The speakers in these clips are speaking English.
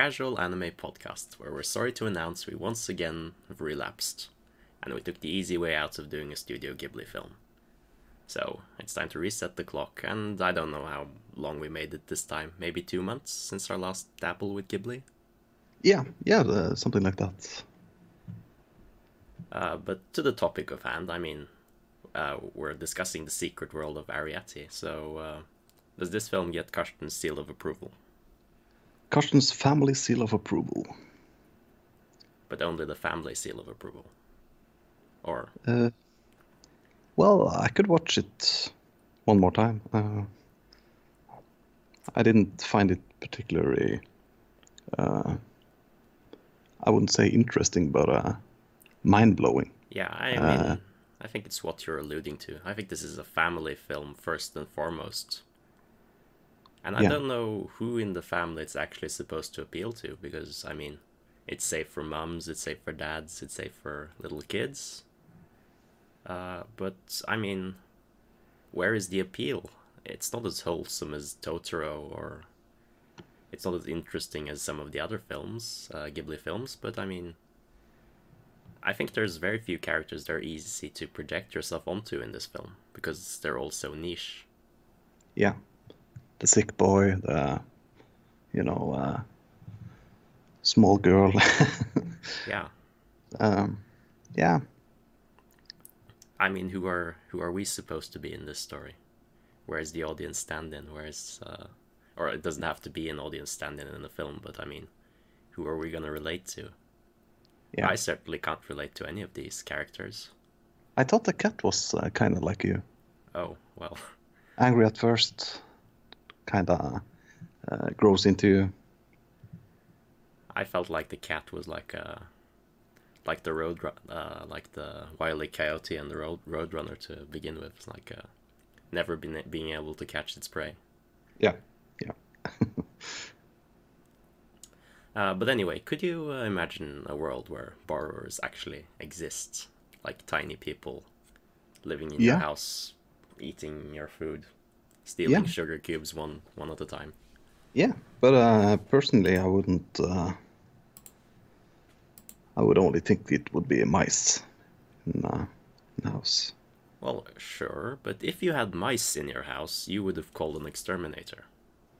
casual anime podcast where we're sorry to announce we once again have relapsed, and we took the easy way out of doing a Studio Ghibli film. So it's time to reset the clock, and I don't know how long we made it this time. Maybe two months since our last dabble with Ghibli. Yeah, yeah, uh, something like that. Uh, but to the topic of hand, I mean, uh, we're discussing the secret world of Arrietty, So, uh, does this film get Karsten's seal of approval? Karsten's family seal of approval. But only the family seal of approval. Or Uh, well, I could watch it one more time. Uh, I didn't find it particularly. Uh, I wouldn't say interesting, but uh, mind blowing. yeah, I mean, Uh, I think it's what you're alluding to. I think this is a family film first and foremost. And I Yeah. don't know who in the family it's actually supposed to appeal to because I mean, it's safe for mums, it's safe for dads, it's safe for little kids. Uh, but I mean, where is the appeal? It's not as wholesome as Totoro, or it's not as interesting as some of the other films, uh, Ghibli films. But I mean, I think there's very few characters that are easy to project yourself onto in this film because they're all so niche. Yeah, the sick boy, the you know uh, small girl. Yeah, um, yeah, I mean, who are who are we supposed to be in this story? Where is the audience stand-in? Where is, uh, or it doesn't have to be an audience standing in in the film, but I mean, who are we gonna relate to? yeah. I certainly can't relate to any of these characters. I thought the cat was uh, kind of like you, Oh well, angry at first, kind of uh, grows into. I felt like the cat was like uh like the road uh like the wily coyote and the road roadrunner to begin with. Like uh never been being able to catch its prey. Yeah, yeah. Uh, but anyway, could you uh, imagine a world where borrowers actually exist, like tiny people living in your house, eating your food, stealing Yeah. sugar cubes one one at a time? Yeah, but uh, personally, I wouldn't. Uh, I would only think it would be mice in, uh, in the house. Well, sure, but if you had mice in your house, you would have called an exterminator.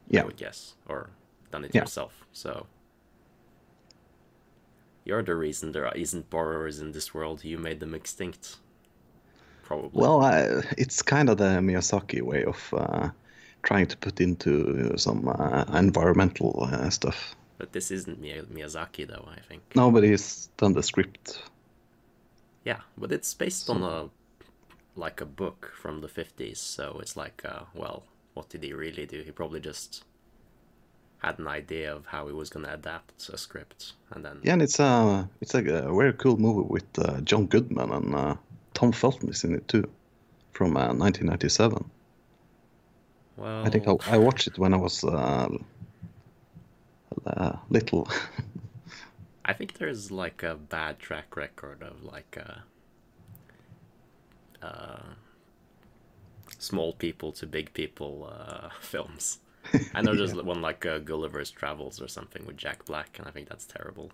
Yeah. I would guess, or done it Yeah. yourself. So you're the reason there isn't borrowers in this world. You made them extinct. Probably. well, I, it's kind of the Miyazaki way of uh, trying to put into some uh, environmental uh, stuff. but this isn't Miyazaki, though. I think. Nobody's done the script. Yeah, but it's based on a like a book from the fifties, so it's like, uh, well, what did he really do? He probably just had an idea of how he was gonna adapt a script, and then Yeah, and it's a it's like a very cool movie with uh, John Goodman and uh, Tom Felton is in it too, from uh, 1997. well, I think I, I watched it when I was uh, uh, little. I think there's like a bad track record of like uh, uh, small people to big people uh, films. I know there's one like uh, Gulliver's Travels or something with Jack Black, and I think that's terrible.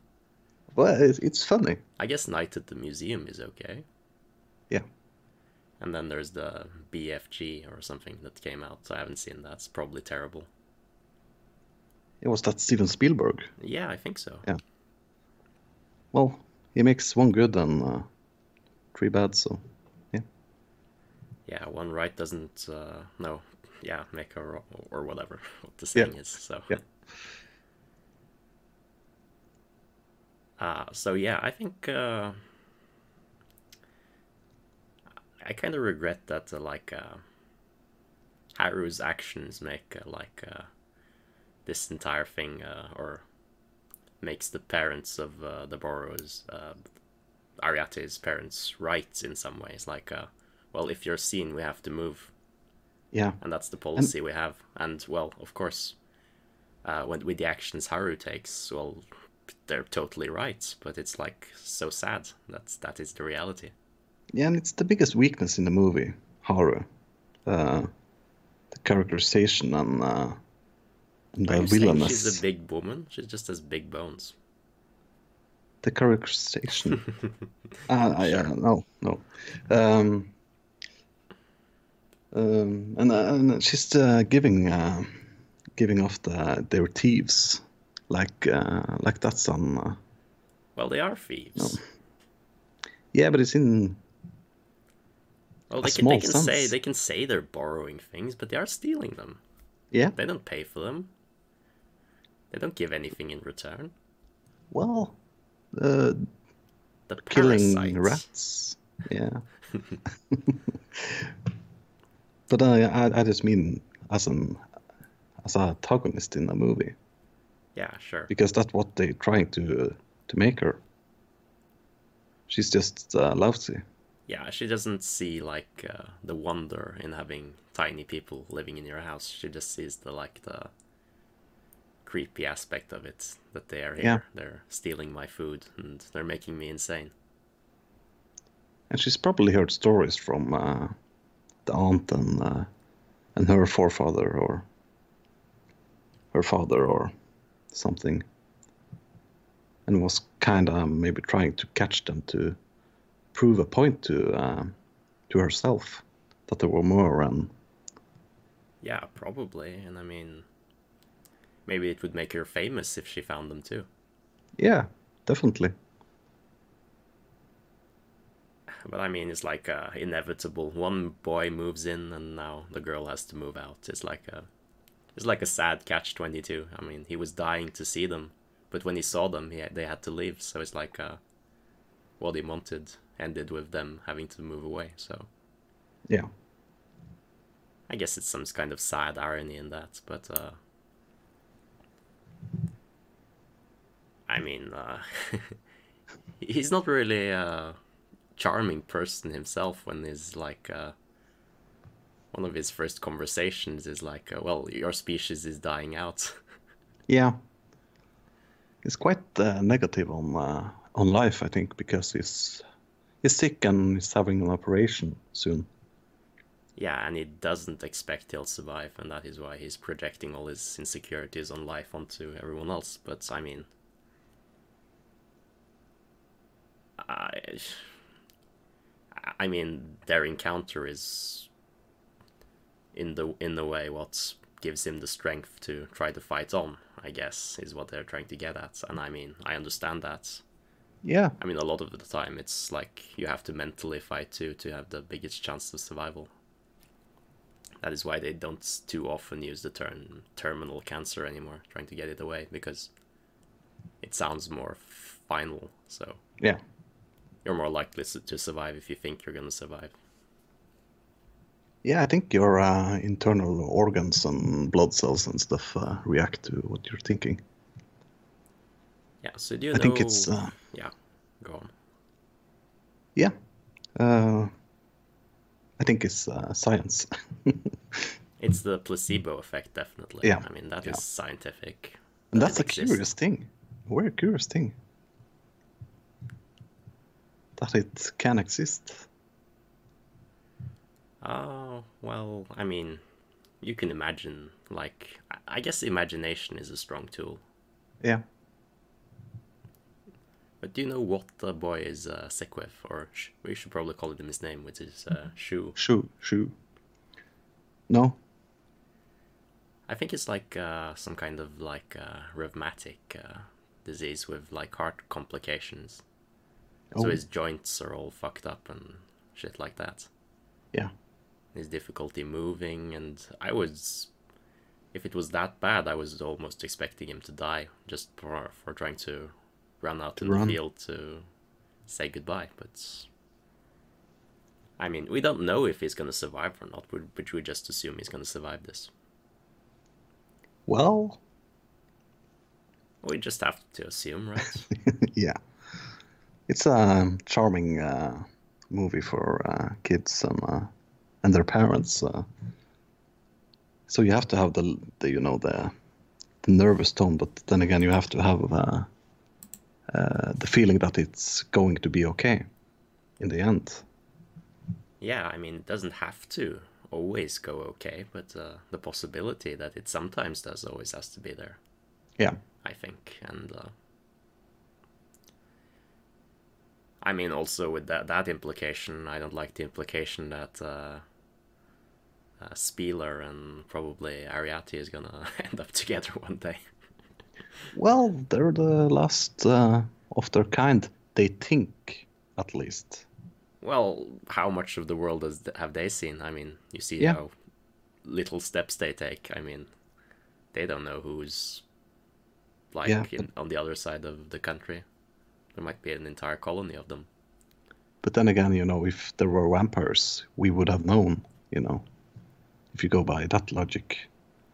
well, it's funny. I guess Night at the Museum is okay. Yeah. And then there's the BFG or something that came out. So I haven't seen that. It's probably terrible. It was that Steven Spielberg. Yeah, I think so. Yeah. Well, he makes one good and uh, three bad, so Yeah, Yeah, one right doesn't. Uh, no, yeah, make a ro- or whatever what the saying is. So. Yeah. Uh, so yeah, I think uh, I kind of regret that uh, like uh, Haru's actions make uh, like uh, this entire thing uh, or makes the parents of uh, the borrowers uh, Arrietty's parents right in some ways like uh, well if you're seen we have to move yeah. and that's the policy we have. And well, of course, uh, when, with the actions Haru takes, well, they're totally right. But it's like so sad. That's that is the reality. Yeah, and it's the biggest weakness in the movie, horror, Uh, the characterization and uh, and the villainous. she's a big woman? She just has big bones. the characterization. uh, I, uh, no, no. Um, um, and, uh, and she's uh, giving uh, giving off the their thieves, like uh, like that's on. Uh, Well, they are thieves. yeah, but it's in. They can, they can say they can say they're borrowing things, but they are stealing them. Yeah, They don't pay for them. They don't give anything in return. well, uh, The killing parasites. rats. Yeah. but I, I, I just mean as an as a antagonist in a movie. Yeah, sure. because that's what they're trying to to make her. She's just uh, lousy. Yeah, she doesn't see like uh, the wonder in having tiny people living in your house. She just sees the like the creepy aspect of it that they are here. Yeah. They're stealing my food and they're making me insane. And she's probably heard stories from uh, the aunt and uh, and her forefather or her father or something, and was kind of maybe trying to catch them to prove a point to uh, to herself that there were more and Yeah, probably. And I mean, maybe it would make her famous if she found them too. yeah, definitely. But I mean, it's like uh, inevitable. One boy moves in, and now the girl has to move out. It's like a, it's like a sad catch twenty two. I mean, he was dying to see them, but when he saw them, he they had to leave. So it's like uh, what he wanted ended with them having to move away. So Yeah. I guess it's some kind of sad irony in that. But uh, I mean, uh, he's not really a charming person himself when he's like uh, one of his first conversations is like, uh, "Well, your species is dying out." Yeah. He's quite uh, negative on uh, on life, I think, because he's he's sick and he's having an operation soon. yeah, and he doesn't expect he'll survive, and that is why he's projecting all his insecurities on life onto everyone else. But I mean, I, I mean, their encounter is in the in the way what gives him the strength to try to fight on. I guess is what they're trying to get at, and I mean, I understand that. Yeah, I mean, a lot of the time, it's like you have to mentally fight too to have the biggest chance of survival. That is why they don't too often use the term terminal cancer anymore, trying to get it away, because it sounds more final. So yeah, you're more likely to survive if you think you're gonna survive. yeah. I think your uh, internal organs and blood cells and stuff uh, react to what you're thinking. Yeah. So do you I know? think it's uh, Yeah. Go on. yeah. Uh, I think it's uh, science. It's the placebo effect, definitely. Yeah, I mean, that is yeah. scientific. and that that's a exists. curious thing. A very curious thing. That it can exist. Oh, well, I mean, you can imagine, like, I guess imagination is a strong tool. Yeah. But do you know what the boy is uh, sick with? Or sh- we should probably call him his name, which is uh, Shu. Shoe, shoe. No. I think it's like uh, some kind of like uh, rheumatic uh, disease with like heart complications. Oh. So his joints are all fucked up and shit like that. Yeah. His difficulty moving, and I was, if it was that bad, I was almost expecting him to die just for for trying to run out in run. the field to say goodbye. But I mean, we don't know if he's gonna survive or not. But we just assume he's gonna survive this. Well, We just have to assume, right? yeah. It's a charming uh, movie for uh, kids and uh, and their parents. Uh. So you have to have the, the you know the the nervous tone, but then again you have to have uh, the feeling that it's going to be okay in the end. yeah, I mean, it doesn't have to always go okay, but uh, the possibility that it sometimes does always has to be there. Yeah. I think, and uh, I mean also with that that implication, I don't like the implication that uh, uh, Spiller and probably Arrietty is gonna end up together one day. Well, they're the last uh, of their kind. They think, at least. Well, how much of the world has, have they seen? I mean, you see Yeah. how little steps they take. I mean, they don't know who's like Yeah, in, on the other side of the country. There might be an entire colony of them. But then again, you know, if there were vampires, we would have known. You know, if you go by that logic.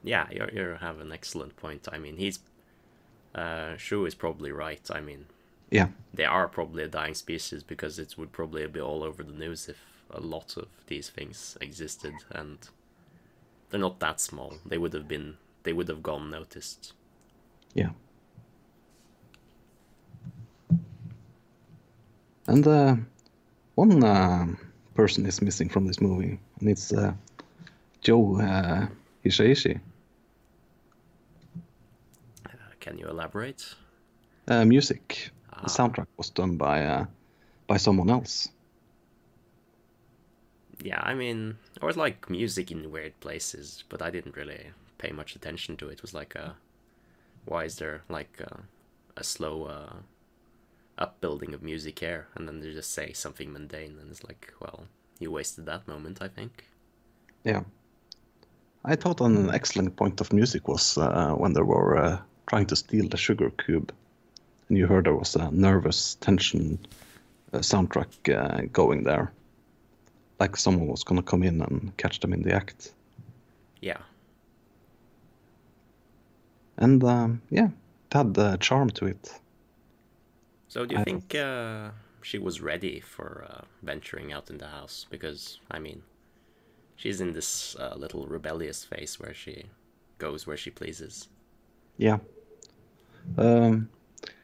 Yeah, you you have an excellent point. I mean, he's uh, Shu is probably right. I mean, Yeah. they are probably a dying species because it would probably be all over the news if a lot of these things existed, and they're not that small. They would have been. They would have gone noticed. Yeah. And uh, one uh, person is missing from this movie, and it's uh, Joe uh, Hisaishi. Uh, can you elaborate? Uh, music. Ah. The soundtrack was done by uh, by someone else. Yeah, I mean, I was like music in weird places, but I didn't really pay much attention to it. It was like a, why is there like a, a slow uh, upbuilding of music here, and then they just say something mundane, and it's like, well, you wasted that moment, I think. Yeah. I thought an excellent point of music was uh, when there were uh, trying to steal the sugar cube, and you heard there was a nervous tension uh, soundtrack uh, going there, like someone was gonna come in and catch them in the act. Yeah, And um, yeah, it had a charm to it. So do you I- think uh, she was ready for uh, venturing out in the house? Because I mean, she's in this uh, little rebellious phase where she goes where she pleases. Yeah. Um,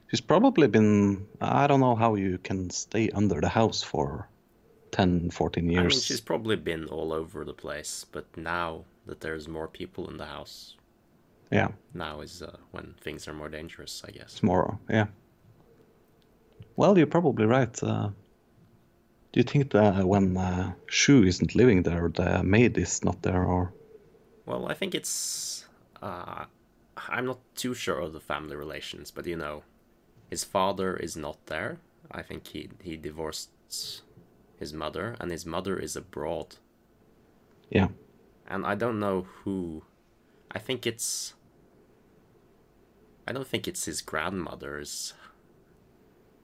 she's probably been. I don't know how you can stay under the house for 10, 14 years. I mean, she's probably been all over the place, but now that there's more people in the house, Yeah, now is uh, when things are more dangerous, I guess. it's more. Yeah. Well, you're probably right. Uh, do you think that when uh, Shu isn't living there, the maid is not there, or Well, I think it's. Uh, I'm not too sure of the family relations, but you know, his father is not there. I think he he divorced his mother, and his mother is abroad. yeah, and I don't know who. I think it's. I don't think it's his grandmother's,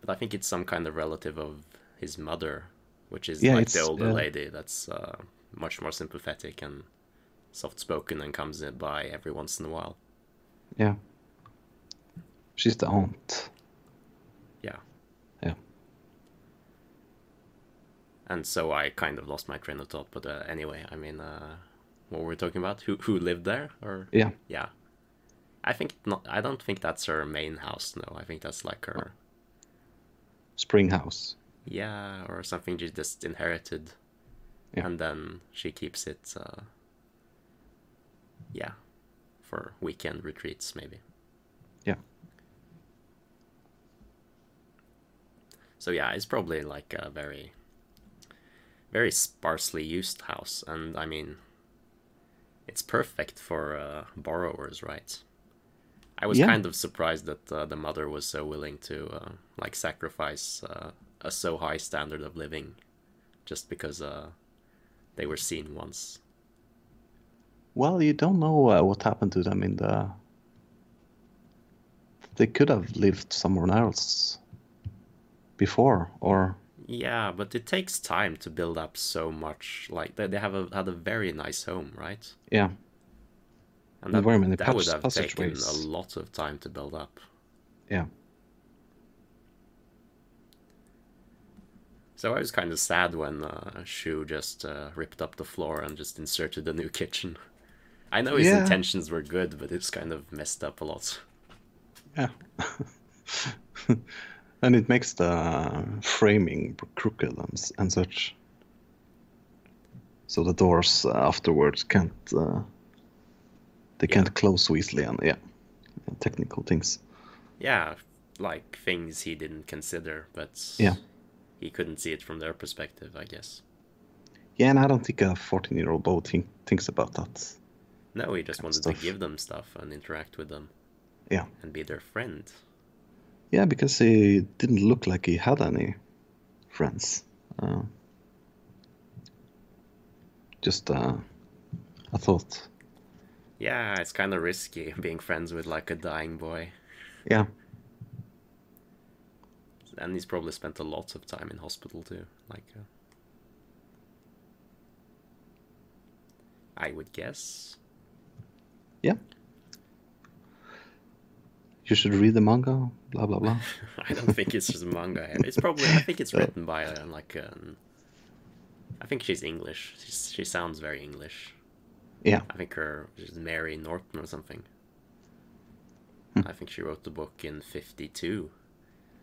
but I think it's some kind of relative of his mother, which is Yeah, like the older uh, lady that's uh, much more sympathetic and soft spoken and comes in by every once in a while. Yeah? She's the aunt. Yeah. Yeah. And so I kind of lost my train of thought, but uh, anyway, I mean, uh, what were we talking about? Who who lived there, or Yeah, Yeah. I think not I don't think that's her main house, no. I think that's like her spring house. yeah, or something she just inherited. Yeah. And then she keeps it uh yeah. For weekend retreats maybe. Yeah. So yeah, it's probably like a very very sparsely used house and I mean it's perfect for uh, borrowers, right? I was Yeah. kind of surprised that uh, the mother was so willing to uh, like sacrifice uh, a so high standard of living just because uh, they were seen once. Well, you don't know uh, what happened to them in the. They could have lived somewhere else before, or Yeah, but it takes time to build up so much. Like they, they have a, had a very nice home, right? yeah, And With very many that would have taken a lot of time to build up. yeah, So I was kind of sad when uh, Shu just uh, ripped up the floor and just inserted a new kitchen. I know his Yeah. intentions were good, but it's kind of messed up a lot. yeah. and it makes the framing crooked and, and such. so the doors afterwards can't uh, they Yeah. can't close so easily and yeah, technical things. Yeah, like things he didn't consider, but Yeah. he couldn't see it from their perspective, I guess. Yeah, and I don't think a 14 year old boy think, thinks about that. No, he just wanted stuff. to give them stuff and interact with them Yeah. and be their friend. Yeah, because he didn't look like he had any friends. Uh, just uh, a thought. Yeah, it's kind of risky being friends with like a dying boy. Yeah, And he's probably spent a lot of time in hospital too. Like, uh, I would guess. Yeah. You should read the manga. Blah blah blah. I don't think it's just a manga. It's probably. I think it's written by uh, like. Um, I think she's English. She's, she sounds very English. Yeah. I think her she's Mary Norton or something. Hmm. I think she wrote the book in '52,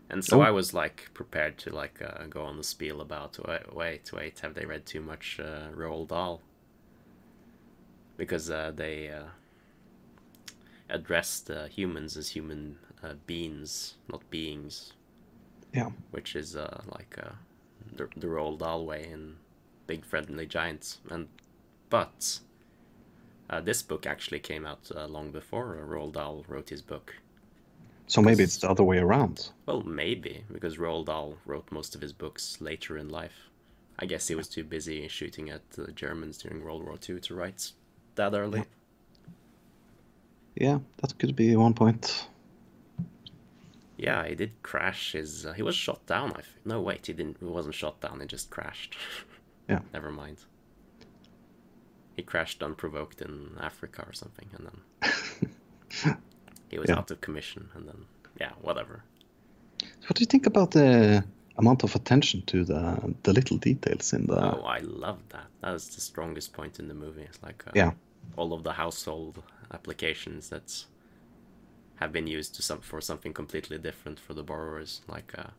and so Oh. I was like prepared to like uh, go on the spiel about wait, wait, wait, have they read too much uh, Roald Dahl? Because uh, they uh, addressed uh, humans as human uh, beings, not beings, Yeah. which is uh, like uh, the, the Roald Dahl way in Big Friendly Giants. And but uh, this book actually came out uh, long before uh, Roald Dahl wrote his book. So maybe it's the other way around. Well, maybe because Roald Dahl wrote most of his books later in life. I guess he was too busy shooting at the Germans during World War II to write that early. Yeah, that could be one point. Yeah, he did crash his. Uh, he was shot down. I think. No, wait, he didn't. He wasn't shot down. He just crashed. Yeah. Never mind. He crashed unprovoked in Africa or something, and then he was Yeah. out of commission, and then yeah, whatever. What do you think about the amount of attention to the the little details in the? Oh, I love that. That is the strongest point in the movie. It's like uh, Yeah. all of the household applications that have been used to some for something completely different for the borrowers, like uh,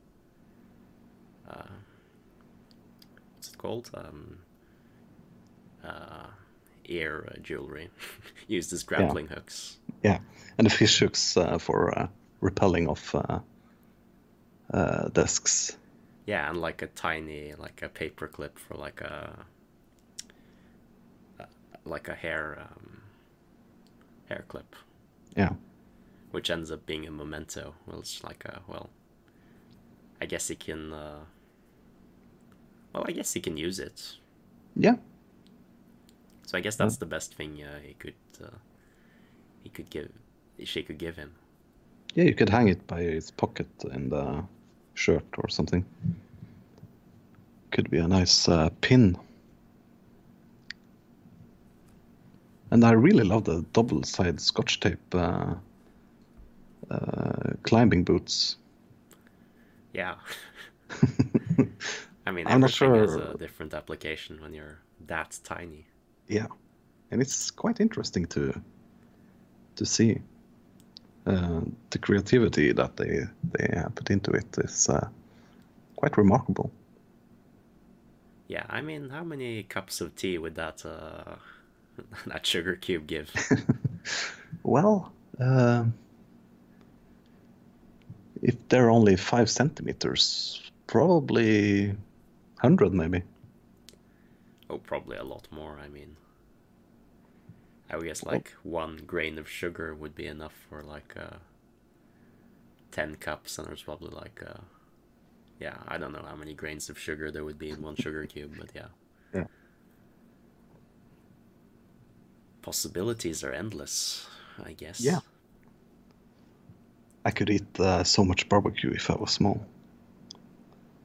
uh, what's it called? Um, uh, ear uh, jewelry used as grappling hooks. Yeah, and the fish hooks uh, for uh, repelling of uh, uh, desks. Yeah, and like a tiny, like a paper clip for like a, like a hair, um, hair clip. Yeah, which ends up being a memento. Well, it's like a well. I guess he can. Uh, well, I guess he can use it. yeah, So I guess that's the best thing uh, he could. Uh, he could give. She could give him. yeah. You could hang it by his pocket in the shirt or something. Could be a nice uh, pin. And I really love the double-sided Scotch tape uh, uh, climbing boots. Yeah. I mean, I'm not sure- a different application when you're that tiny. Yeah, and it's quite interesting to to see uh, the creativity that they they put into it is uh, quite remarkable. Yeah, I mean, how many cups of tea would that uh, that sugar cube give? Well, um if they're only five centimeters, probably hundred maybe. Oh, probably a lot more. I mean, I would guess like one grain of sugar would be enough for like uh, ten cups, and there's probably like uh, yeah, I don't know how many grains of sugar there would be in one sugar cube, but yeah. Yeah. Possibilities are endless, I guess. Yeah. I could eat uh, so much barbecue if I was small.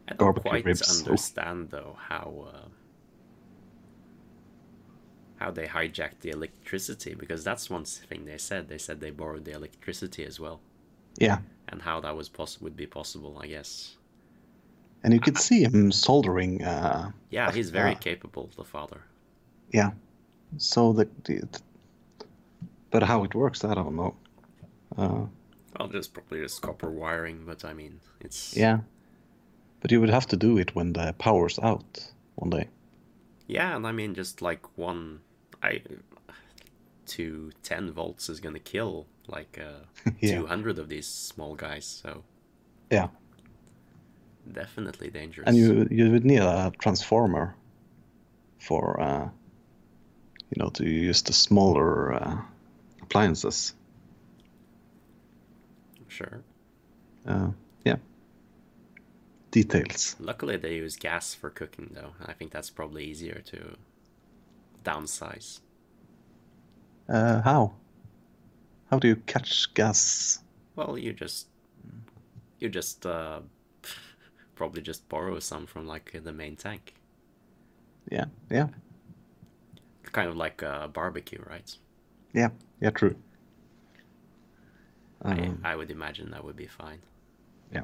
I don't Barbecue quite ribs, understand though how uh, how they hijacked the electricity because that's one thing they said. They said they borrowed the electricity as well, Yeah, and how that was poss- would be possible, I guess. and you could see him soldering. Uh, Yeah, he's very capable, the father. Yeah. So the, the but how it works, I don't know. Uh, Well, just probably just copper wiring, but I mean, it's yeah. But you would have to do it when the power's out one day. Yeah, and I mean, just like one, I to ten volts is gonna kill like uh, Yeah. two hundred of these small guys. So Yeah. definitely dangerous. And you you would need a transformer for uh, you know to use the smaller uh, appliances. sure. Uh, yeah. Details. Luckily, they use gas for cooking, though. I think that's probably easier to downsize. Uh, how? How do you catch gas? Well, you just you just uh, probably just borrow some from like the main tank, Yeah, yeah, kind of like a barbecue, right? yeah, yeah. True. Um, I, I would imagine that would be fine. yeah,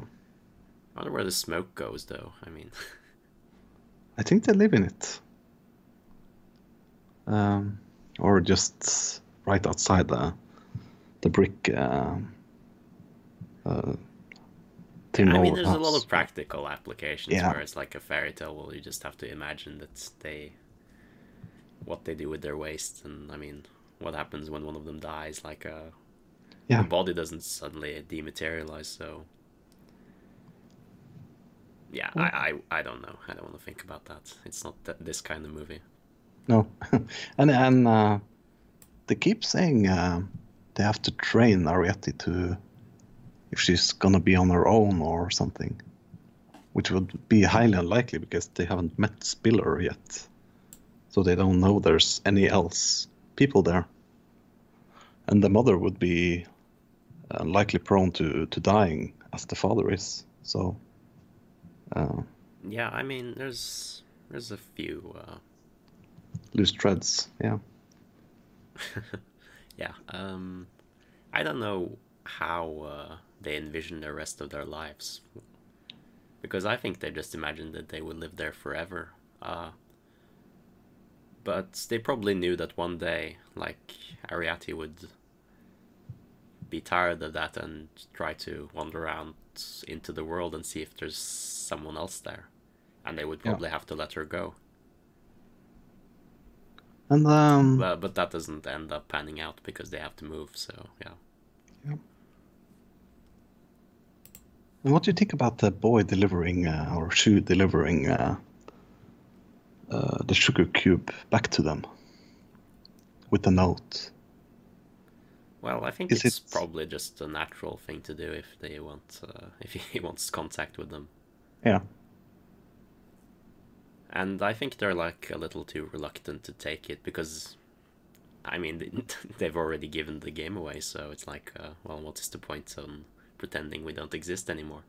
I wonder where the smoke goes, though. I mean, I think they live in it. Um, or just right outside the the brick. Uh, uh, I mean, there's a lot of practical applications Yeah. where it's like a fairy tale. Well, you just have to imagine that they, what they do with their waste, and I mean, what happens when one of them dies? Like, uh, Yeah. the body doesn't suddenly dematerialize. So, yeah, I, I, I don't know. I don't want to think about that. It's not th- this kind of movie. No, and and uh, they keep saying uh, they have to train Arrietty to if she's gonna be on her own or something, which would be highly unlikely because they haven't met Spiller yet, so they don't know there's any else people there, and the mother would be uh, likely prone to to dying as the father is. So, uh, Yeah, I mean, there's there's a few. Uh, loose threads. Yeah. yeah, um, I don't know how uh, they envision the rest of their lives, because I think they just imagined that they would live there forever. But they probably knew that one day, like Arrietty would be tired of that and try to wander around into the world and see if there's someone else there, and they would Yeah. probably have to let her go. And um, But but that doesn't end up panning out because they have to move. So yeah. And what do you think about the boy delivering uh, or shoe delivering uh, uh, the sugar cube back to them with a note? Well, I think Is it's it- probably just a natural thing to do if they want uh, if he wants contact with them. Yeah, And I think they're like a little too reluctant to take it because, I mean, they've already given the game away. So it's like, uh, well, what is the point on pretending we don't exist anymore?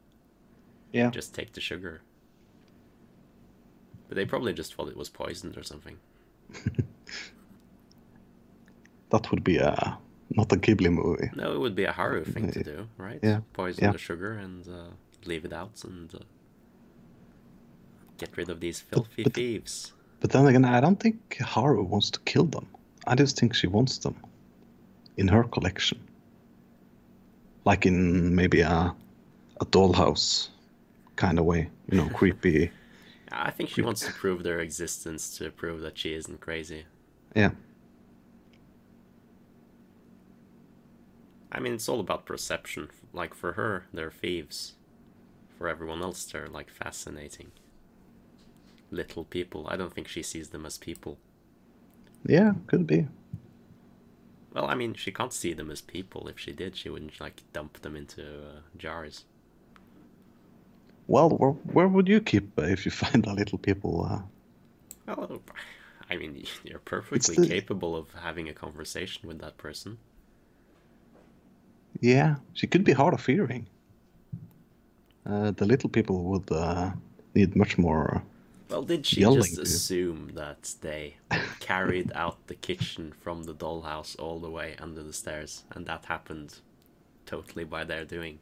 yeah, Just take the sugar. But they probably just thought it was poisoned or something. that would be a not a Ghibli movie. No, it would be a Haru thing to do, right? Yeah, Poison yeah. the sugar and uh, leave it out and uh, get rid of these filthy but- thieves. But then again, I don't think Haru wants to kill them. I just think she wants them in her collection, like in maybe a a dollhouse kind of way, you know, creepy. I think she wants to prove their existence to prove that she isn't crazy. Yeah, I mean, it's all about perception. Like for her, they're thieves. For everyone else, they're like fascinating little people. I don't think she sees them as people. yeah, could be. Well, I mean, she can't see them as people. If she did, she wouldn't like dump them into uh, jars. Well, where, where would you keep uh, if you find a little people? Uh, Well, I mean, you're perfectly the- capable of having a conversation with that person. yeah, she could be hard of hearing. Uh, the little people would uh, need much more. Well, did she just assume that they carried out the kitchen from the dollhouse all the way under the stairs, and that happened totally by their doing?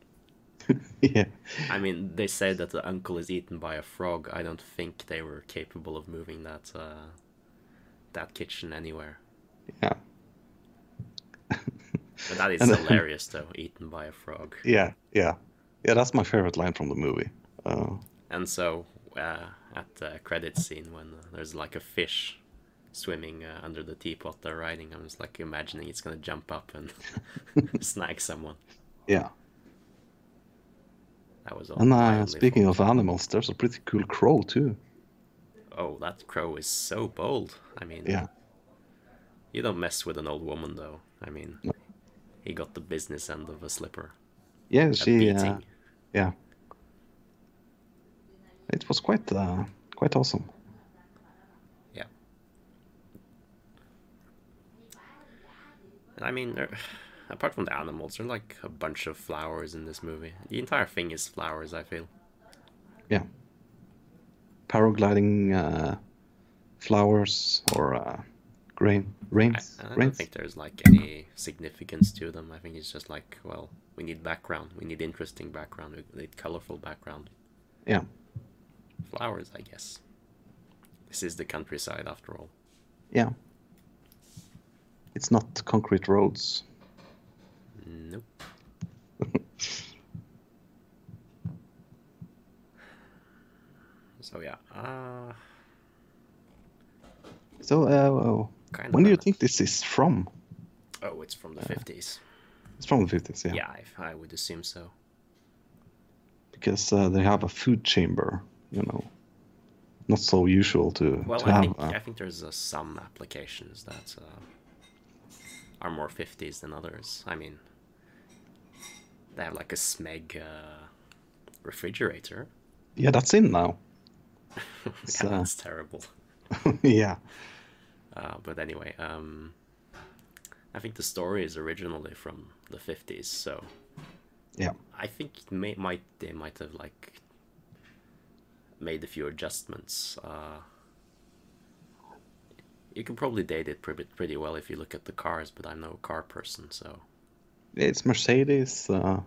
yeah, I mean, they say that the uncle is eaten by a frog. I don't think they were capable of moving that uh, that kitchen anywhere. yeah, But that is And hilarious, though. Eaten by a frog. yeah, yeah, yeah. That's my favorite line from the movie. Uh, And so, uh, at the credit scene when uh, there's like a fish swimming uh, under the teapot they're riding. I'm just like imagining it's gonna jump up and snag someone. Yeah. That was all. And uh, speaking of animals, there's a pretty cool crow too. oh, that crow is so bold. I mean, Yeah. you don't mess with an old woman though. I mean, No. he got the business end of a slipper. Yeah, A she. Uh, yeah. It was quite uh, quite awesome. Yeah. I mean, there, apart from the animals, there are like a bunch of flowers in this movie. The entire thing is flowers, I feel. Yeah. Paragliding uh, flowers or uh, grain I, rains. and I don't rains. think there's like any significance to them. I think it's just like, well, we need background. We need interesting background. We need colorful background. Yeah. Flowers, I guess. This is the countryside after all. Yeah. It's not concrete roads. Nope. so yeah, uh, So, uh, kind when do you think this is from? Oh, it's from the fifties. It's from the fifties, yeah. Yeah, I, I would assume so. Because uh, they have a food chamber, you know. Not so usual to, Well, to I have. think uh, I think there's uh, some applications that uh, are more fifties than others. I mean, they have like a Smeg uh, refrigerator. Yeah, that's in now. Yeah, uh, that's terrible. yeah. Uh, but anyway, um, I think the story is originally from the fifties, so Yeah. I think it may might they might have like made a few adjustments. Uh, you can probably date it pretty pretty well if you look at the cars, but I'm no car person, so It's Mercedes. Uh,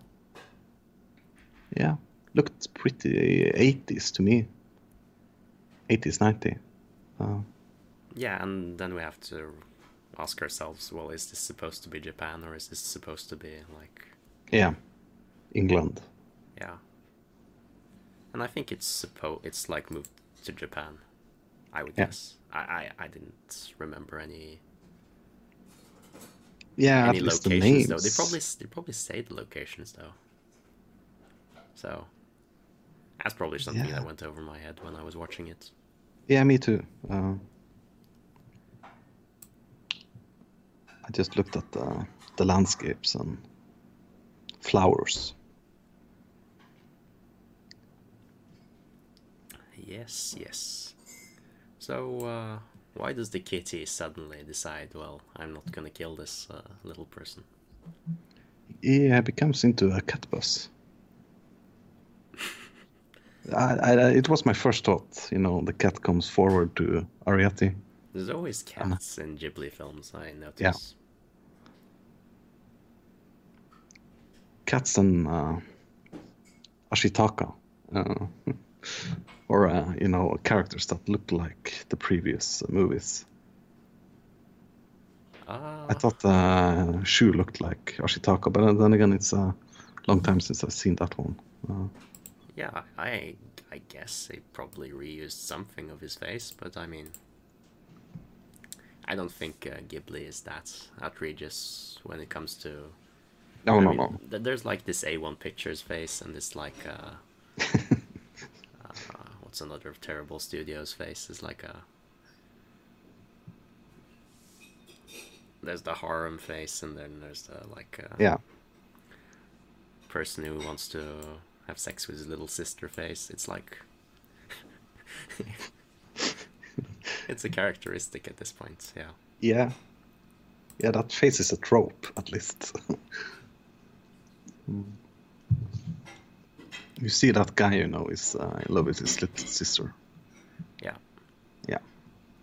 yeah. Looked pretty 80s to me. 80s, 90. Uh, yeah. And then we have to ask ourselves, well, is this supposed to be Japan or is this supposed to be like yeah. England. yeah? And I think it's suppo it's like moved to Japan. I would Yeah. guess. I, I I didn't remember any Yeah, any at least the locations though. They probably they probably say the locations though. So that's probably something Yeah. that went over my head when I was watching it. Yeah, me too. Uh, I just looked at the, the landscapes and flowers. Yes, yes. So uh, why does the kitty suddenly decide? Well, I'm not gonna kill this uh, little person. Yeah, it becomes into a cat bus. I, I, it was my first thought. You know, the cat comes forward to Arrietty. There's always cats in Ghibli films. I notice. Yeah. Cats and uh, Ashitaka. Uh, or, uh, you know, characters that look like the previous movies. Ah, I thought uh, Shu looked like Ashitaka, but then again, it's a long time since I've seen that one. Uh, yeah. I I guess they probably reused something of his face, but I mean, I don't think uh, Ghibli is that outrageous when it comes to no, I no, mean, no. There's like this A1 Pictures face and this like uh, what's another terrible studio's face is like a there's the harem face and then there's the like uh, Yeah, person who wants to have sex with his little sister face. It's like it's a characteristic at this point. Yeah. yeah. Yeah, that face is a trope, at least. Mm. You see that guy, you know, is uh, in love with his little sister. Yeah. Yeah.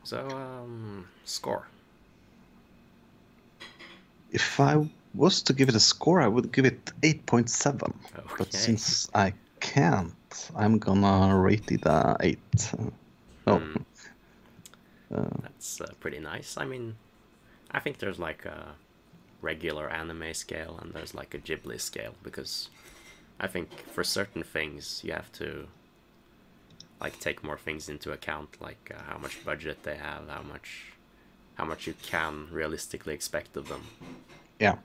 So um score. If I was to give it a score, I would give it 8.7. Okay. But since I can't, I'm gonna rate it a 8. Uh, no, Hmm. uh, That's uh, pretty nice. I mean, I think there's like a regular anime scale and there's like a Ghibli scale because I think for certain things you have to like take more things into account, like uh, how much budget they have, how much how much you can realistically expect of them. Yeah.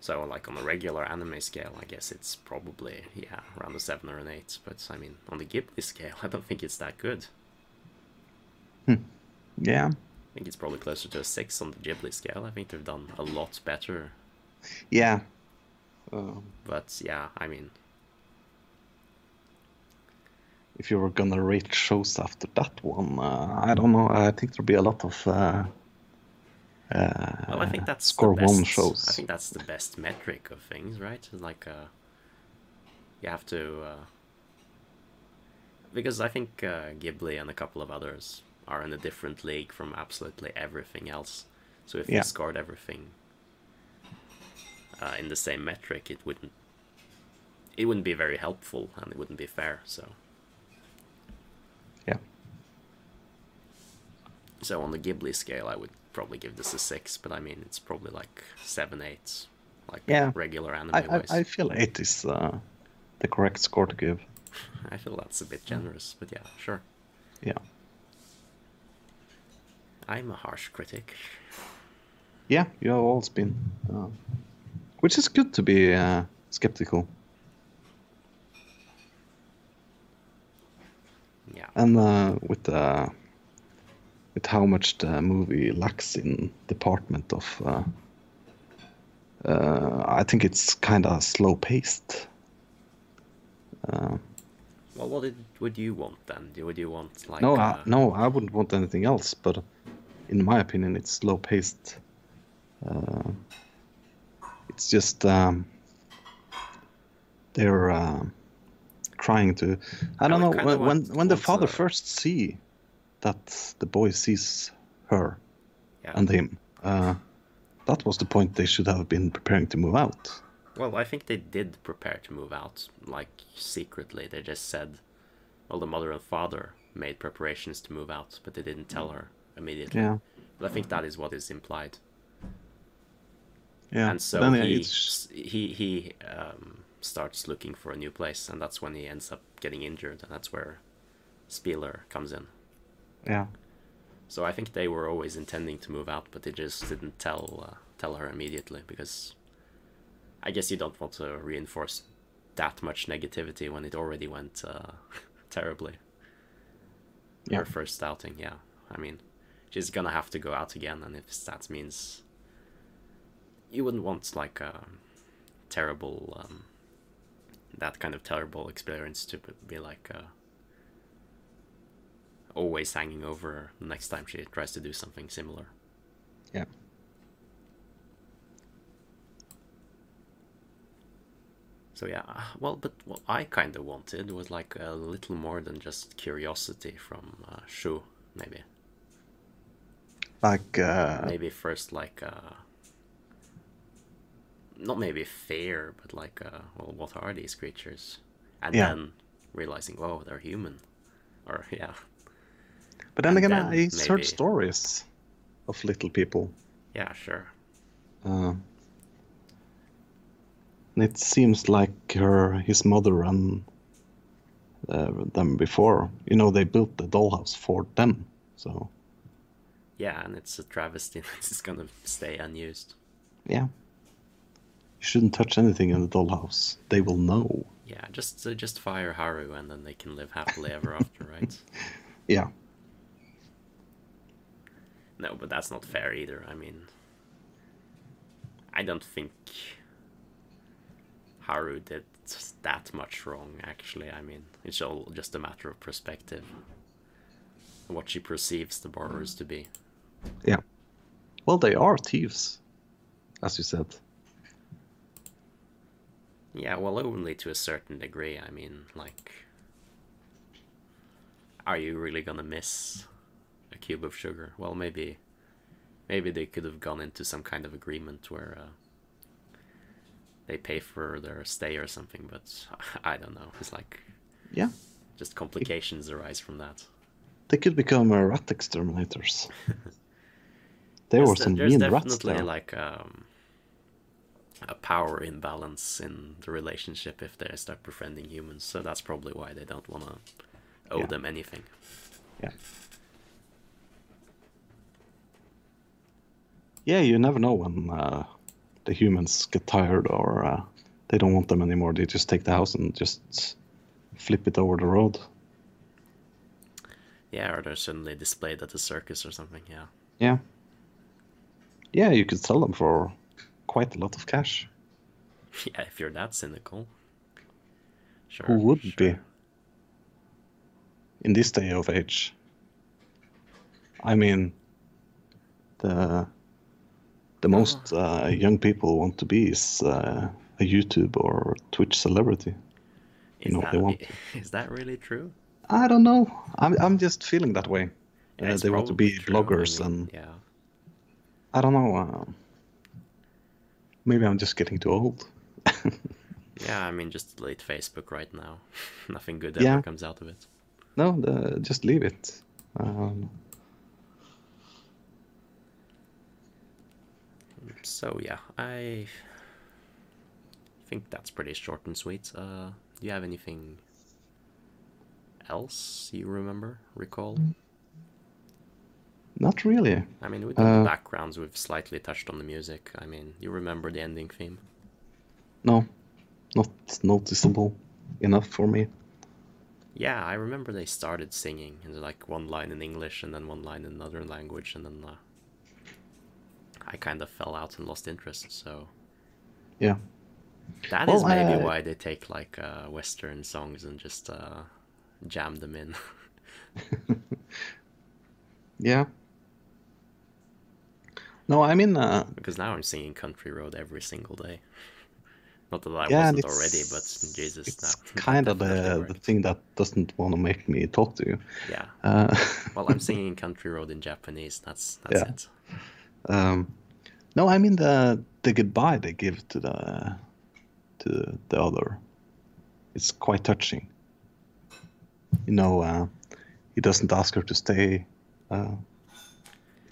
So like on a regular anime scale, I guess it's probably yeah around a seven or an eight. But I mean on the Ghibli scale, I don't think it's that good. Yeah. I think it's probably closer to a six on the Ghibli scale. I think they've done a lot better. Yeah. Um, But yeah, I mean, if you were gonna rate shows after that one, uh, I don't know. I think there'll be a lot of uh, uh, well, I think that's score the best, one shows. I think that's the best metric of things, right? Like, uh, you have to, uh, because I think uh, Ghibli and a couple of others are in a different league from absolutely everything else. So if Yeah. you scored everything uh, in the same metric, it wouldn't, it wouldn't be very helpful and it wouldn't be fair. So. Yeah. So on the Ghibli scale, I would probably give this a six, but I mean it's probably like seven, eight, like Yeah. regular anime I, I. I feel eight is uh, the correct score to give. I feel that's a bit generous, but yeah, sure. Yeah. I'm a harsh critic. Yeah, you have always been. Uh, which is good to be uh, skeptical. Yeah. And uh, with uh, with how much the movie lacks in department of, uh, uh, I think it's kind of slow paced. Uh, Well, what did, would you want then? Do- Would you want like no, uh, I, no, I wouldn't want anything else. But in my opinion, it's slow paced. Uh, it's just um, they're uh, trying to. I don't know when when, want- when the father to- first see that the boy sees her yeah. and him. Uh, that was the point they should have been preparing to move out. Well, I think they did prepare to move out, like secretly. They just said, well, the mother and father made preparations to move out, but they didn't tell her immediately. Yeah, But I think that is what is implied. Yeah. and so then he it's he he um, starts looking for a new place, and that's when he ends up getting injured, and that's where Spiller comes in. yeah, So I think they were always intending to move out, but they just didn't tell uh, tell her immediately because I guess you don't want to reinforce that much negativity when it already went uh, terribly. Yeah. Her first outing, yeah. I mean, she's gonna have to go out again, and if that means you wouldn't want like a terrible, um, that kind of terrible experience to be like. Uh, always hanging over the next time she tries to do something similar. yeah. So yeah, well, but what I kind of wanted was like a little more than just curiosity from uh, Shu, maybe. Like uh, Maybe first like uh, not maybe fear, but like uh, well, what are these creatures? And Yeah. then realizing, oh, they're human, or yeah, but then and again, then I heard maybe- stories of little people. yeah, sure, Uh, it seems like her, his mother, and uh, them before. You know, they built the dollhouse for them. So yeah, and it's a travesty. that It's gonna stay unused. yeah, you shouldn't touch anything in the dollhouse. They will know. Yeah, just uh, just fire Haru, and then they can live happily ever after, right? Yeah, No, but that's not fair either. I mean, I don't think Haru did that much wrong, actually. I mean, it's all just a matter of perspective. What she perceives the borrowers to be. yeah. Well, they are thieves, as you said. Yeah, well, only to a certain degree. I mean, like, are you really gonna miss a cube of sugar? Well, maybe, maybe they could have gone into some kind of agreement where uh, they pay for their stay or something. But I don't know. It's like Yeah, just complications arise from that. they could become uh, rat exterminators. there were some there's mean rats there. like um, a power imbalance in the relationship if they start befriending humans. So that's probably why they don't want to owe Yeah. them anything. Yeah. Yeah, you never know when uh, the humans get tired or uh, they don't want them anymore. They just take the house and just flip it over the road. Yeah, or they're suddenly displayed at the circus or something. Yeah. Yeah. Yeah, you could sell them for quite a lot of cash. Yeah, if you're that cynical. Sure. Who wouldn't be? In this day of age. I mean, the the most uh, young people want to be is uh, a YouTube or Twitch celebrity. Is know, that, they want is that really true? I don't know. I'm I'm just feeling that way. Yeah, Uh, they want to be true. I bloggers mean, and yeah. I don't know. Maybe I'm just getting too old. Yeah, I mean, just delete Facebook right now. Nothing good Yeah. ever comes out of it. no, the, just leave it. Um, So yeah, I think that's pretty short and sweet. Uh, do you have anything else you remember, recall? Not really. I mean, with the Uh, backgrounds, we've slightly touched on the music. I mean, you remember the ending theme? No, not noticeable enough for me. Yeah, I remember they started singing, and like one line in English and then one line in another language, and then uh, I kind of fell out and lost interest. So Yeah. that is Well, maybe I- why they take like uh, Western songs and just uh, jam them in. Yeah. No, I mean, uh, because now I'm singing Country Road every single day. Not that I yeah, wasn't already, but Jesus, it's kind of the, the thing that doesn't want to make me talk to you. Yeah. Uh, Well, I'm singing Country Road in Japanese. That's that's Yeah. it. um, no, I mean the the goodbye they give to the to the other. It's quite touching. You know, uh, he doesn't ask her to stay. Uh,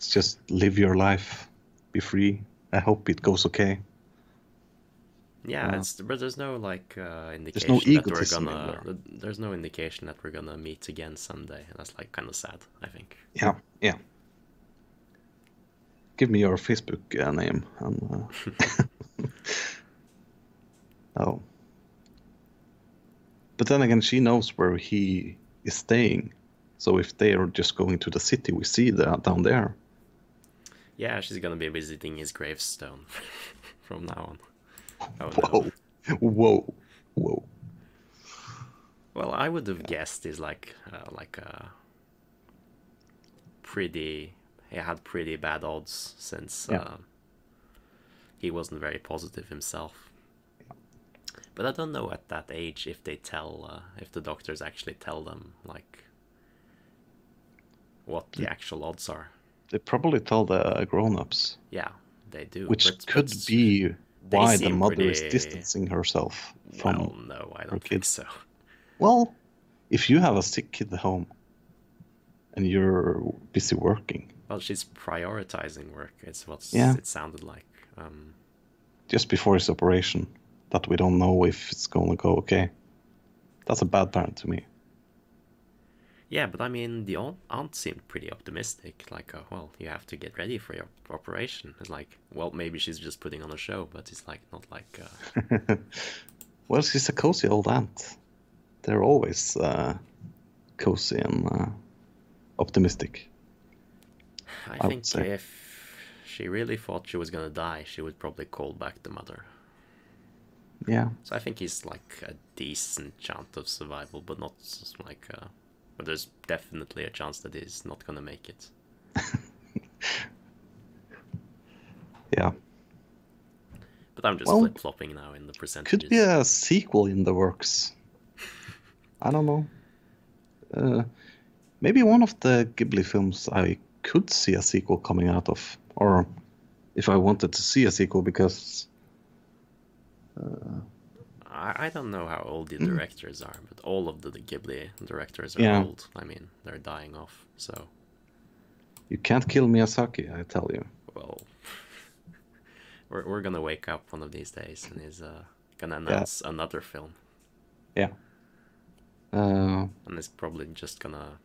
it's just live your life, be free. I hope it goes okay. Yeah, Uh, it's but there's no like uh, indication no that we're gonna. there. There's no indication that we're gonna meet again someday. That's like kind of sad. I think. Yeah, yeah. Give me your Facebook uh, name and. Uh... oh. But then again, she knows where he is staying. So if they are just going to the city, we see that down there. Yeah, she's gonna be visiting his gravestone from now on. Oh, Whoa, no. whoa, whoa. Well, I would have guessed he's like uh, like a pretty. He had pretty bad odds since Yeah. uh, he wasn't very positive himself. But I don't know at that age if they tell uh, if the doctors actually tell them like what the actual odds are. They probably tell the grown-ups, Yeah, they do. which but- could but be why the mother is distancing herself from. Well, no, I don't think kids. so. Well, if you have a sick kid at home and you're busy working, Well, she's prioritizing work. It's what Yeah. it sounded like. Um, just before his operation, that we don't know if it's going to go okay, that's a bad parent to me. Yeah, but I mean, the aunt, seemed pretty optimistic. Like, uh, well, you have to get ready for your operation. It's like, well, maybe she's just putting on a show, but it's like not like. Uh, well, she's a cozy old aunt. They're always uh, cozy and uh, optimistic. I, I think if she really thought she was gonna die, she would probably call back the mother. Yeah. So I think he's like a decent chance of survival, but not like. Uh, but there's definitely a chance that he's not gonna make it. Yeah. But I'm just Well, flip flopping now in the percentages. Could be a sequel in the works. I don't know. Uh, maybe one of the Ghibli films I could see a sequel coming out of, or if I wanted to see a sequel, because I, I don't know how old the directors are, but all of the, the Ghibli directors are Mm. Yeah. old. I mean, they're dying off. So, you can't kill Miyazaki, I tell you. well, we're we're gonna wake up one of these days and he's uh, gonna announce another film. Yeah. Uh, and it's probably just gonna.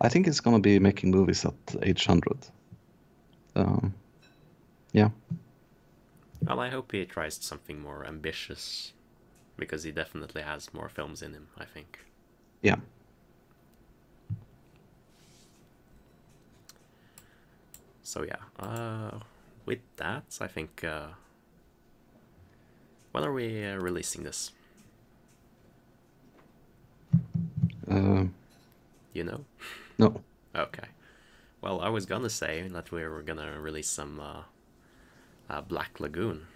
I think it's gonna be making movies at age hundred. Um, yeah. Well, I hope he tries something more ambitious, because he definitely has more films in him. I think. Yeah. So yeah, uh, with that, I think. Uh, when are we uh, releasing this? Uh, You know? no. Okay. Well, I was gonna say that we were gonna release some uh, uh, Black Lagoon,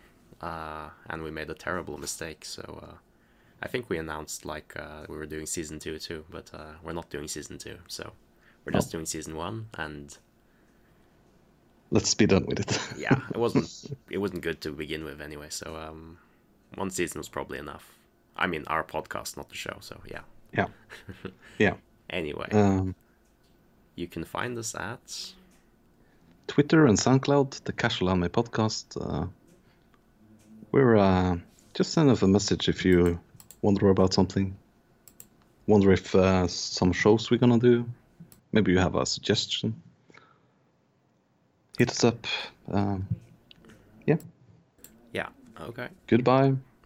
uh, and we made a terrible mistake. So uh, I think we announced like uh, we were doing season two too, but uh, we're not doing season two. So we're just doing season one, and Let's be done with it. yeah, it wasn't it wasn't good to begin with anyway. So um, one season was probably enough. I mean, our podcast, not the show. So yeah. yeah. Yeah. Anyway, Um, you can find us at Twitter and SoundCloud, the Casual Anime Podcast. Uh, we're uh, just send us a message if you wonder about something. Wonder if uh, some shows we're gonna do. Maybe you have a suggestion. Hit us up. Um, yeah. yeah. Okay. Goodbye.